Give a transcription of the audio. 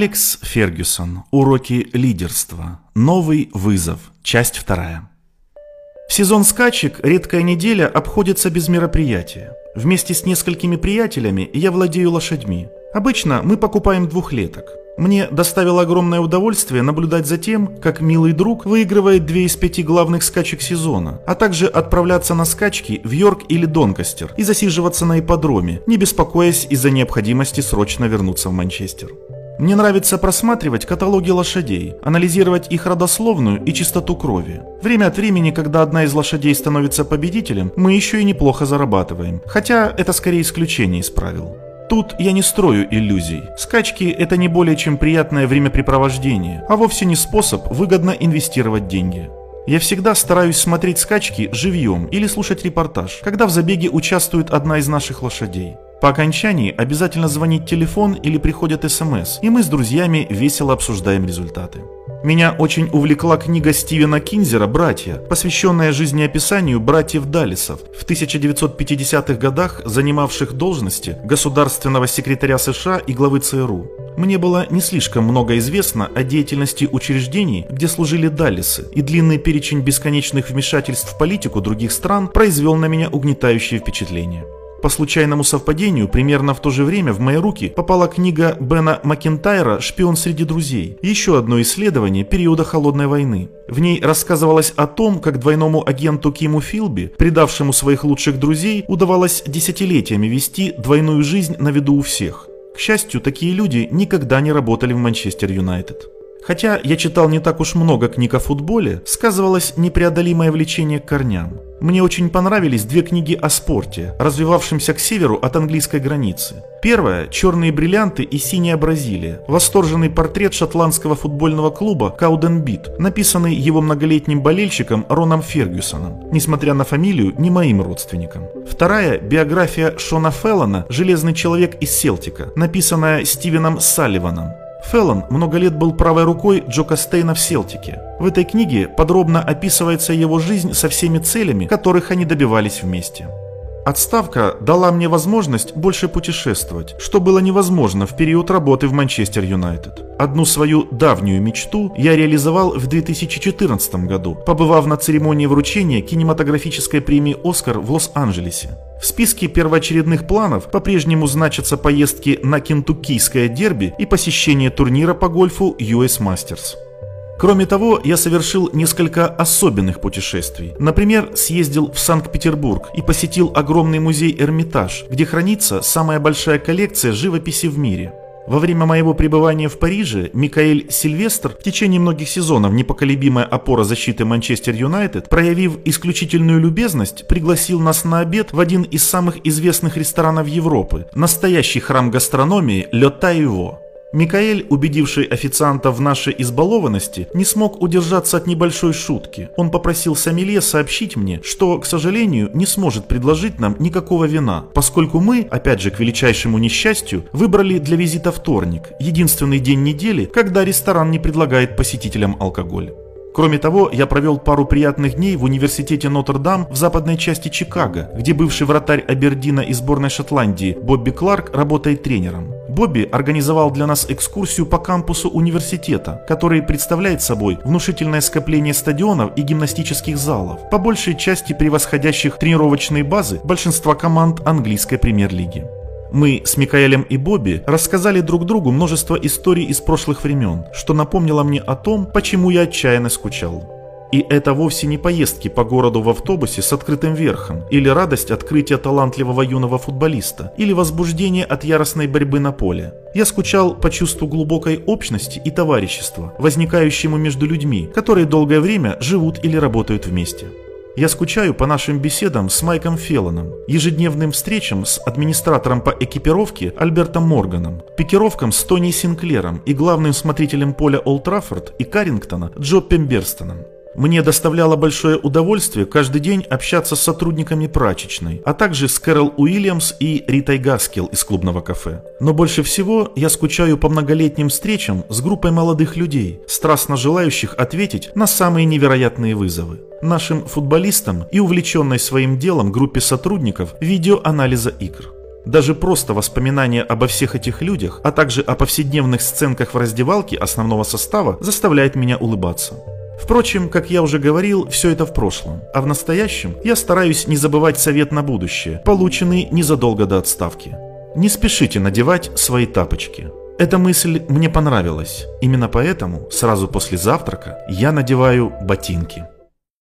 Алекс Фергюсон. Уроки лидерства. Новый вызов. Часть вторая. В сезон скачек редкая неделя обходится без мероприятия. Вместе с несколькими приятелями я владею лошадьми. Обычно мы покупаем двухлеток. Мне доставило огромное удовольствие наблюдать за тем, как милый друг выигрывает две из пяти главных скачек сезона, а также отправляться на скачки в Йорк или Донкастер и засиживаться на ипподроме, не беспокоясь из-за необходимости срочно вернуться в Манчестер. Мне нравится просматривать каталоги лошадей, анализировать их родословную и чистоту крови. Время от времени, когда одна из лошадей становится победителем, мы еще и неплохо зарабатываем, хотя это скорее исключение из правил. Тут я не строю иллюзий. Скачки – это не более чем приятное времяпрепровождение, а вовсе не способ выгодно инвестировать деньги. Я всегда стараюсь смотреть скачки живьем или слушать репортаж, когда в забеге участвует одна из наших лошадей. По окончании обязательно звонит телефон или приходят смс, и мы с друзьями весело обсуждаем результаты. Меня очень увлекла книга Стивена Кинзера «Братья», посвященная жизнеописанию братьев Даллисов, в 1950-х годах занимавших должности государственного секретаря США и главы ЦРУ. Мне было не слишком много известно о деятельности учреждений, где служили Даллисы, и длинный перечень бесконечных вмешательств в политику других стран произвел на меня угнетающее впечатление. По случайному совпадению, примерно в то же время в мои руки попала книга Бена Макентайра «Шпион среди друзей», еще одно исследование периода Холодной войны. В ней рассказывалось о том, как двойному агенту Киму Филби, предавшему своих лучших друзей, удавалось десятилетиями вести двойную жизнь на виду у всех. К счастью, такие люди никогда не работали в Манчестер Юнайтед. Хотя я читал не так уж много книг о футболе, сказывалось непреодолимое влечение к корням. Мне очень понравились две книги о спорте, развивавшемся к северу от английской границы. Первая – «Черные бриллианты и синяя Бразилия», восторженный портрет шотландского футбольного клуба Кауденбит, написанный его многолетним болельщиком Роном Фергюсоном, несмотря на фамилию, не моим родственником. Вторая – биография Шона Феллона «Железный человек из Селтика», написанная Стивеном Салливаном. Феллон много лет был правой рукой Джо Костейна в Селтике. В этой книге подробно описывается его жизнь со всеми целями, которых они добивались вместе. Отставка дала мне возможность больше путешествовать, что было невозможно в период работы в Манчестер Юнайтед. Одну свою давнюю мечту я реализовал в 2014 году, побывав на церемонии вручения кинематографической премии «Оскар» в Лос-Анджелесе. В списке первоочередных планов по-прежнему значатся поездки на кентуккийское дерби и посещение турнира по гольфу US Masters. Кроме того, я совершил несколько особенных путешествий. Например, съездил в Санкт-Петербург и посетил огромный музей Эрмитаж, где хранится самая большая коллекция живописи в мире. Во время моего пребывания в Париже Микаэль Сильвестр, в течение многих сезонов непоколебимая опора защиты Манчестер Юнайтед, проявив исключительную любезность, пригласил нас на обед в один из самых известных ресторанов Европы, настоящий храм гастрономии «Ле Тайво». Микаэль, убедивший официанта в нашей избалованности, не смог удержаться от небольшой шутки. Он попросил Самилье сообщить мне, что, к сожалению, не сможет предложить нам никакого вина, поскольку мы, опять же к величайшему несчастью, выбрали для визита вторник, единственный день недели, когда ресторан не предлагает посетителям алкоголь. Кроме того, я провел пару приятных дней в университете Нотр-Дам в западной части Чикаго, где бывший вратарь Абердина и сборной Шотландии Бобби Кларк работает тренером. Бобби организовал для нас экскурсию по кампусу университета, который представляет собой внушительное скопление стадионов и гимнастических залов, по большей части превосходящих тренировочные базы большинства команд английской премьер-лиги. Мы с Микаэлем и Бобби рассказали друг другу множество историй из прошлых времен, что напомнило мне о том, почему я отчаянно скучал. И это вовсе не поездки по городу в автобусе с открытым верхом, или радость открытия талантливого юного футболиста, или возбуждение от яростной борьбы на поле. Я скучал по чувству глубокой общности и товарищества, возникающему между людьми, которые долгое время живут или работают вместе. Я скучаю по нашим беседам с Майком Феллоном, ежедневным встречам с администратором по экипировке Альбертом Морганом, пикировкам с Тони Синклером и главным смотрителем поля Олд Траффорд и Каррингтона Джо Пемберстоном. Мне доставляло большое удовольствие каждый день общаться с сотрудниками прачечной, а также с Кэрол Уильямс и Ритой Гаскел из клубного кафе. Но больше всего я скучаю по многолетним встречам с группой молодых людей, страстно желающих ответить на самые невероятные вызовы. Нашим футболистам и увлеченной своим делом группе сотрудников видеоанализа игр. Даже просто воспоминание обо всех этих людях, а также о повседневных сценках в раздевалке основного состава заставляет меня улыбаться. Впрочем, как я уже говорил, все это в прошлом, а в настоящем я стараюсь не забывать совет на будущее, полученный незадолго до отставки. Не спешите надевать свои тапочки. Эта мысль мне понравилась. Именно поэтому сразу после завтрака я надеваю ботинки.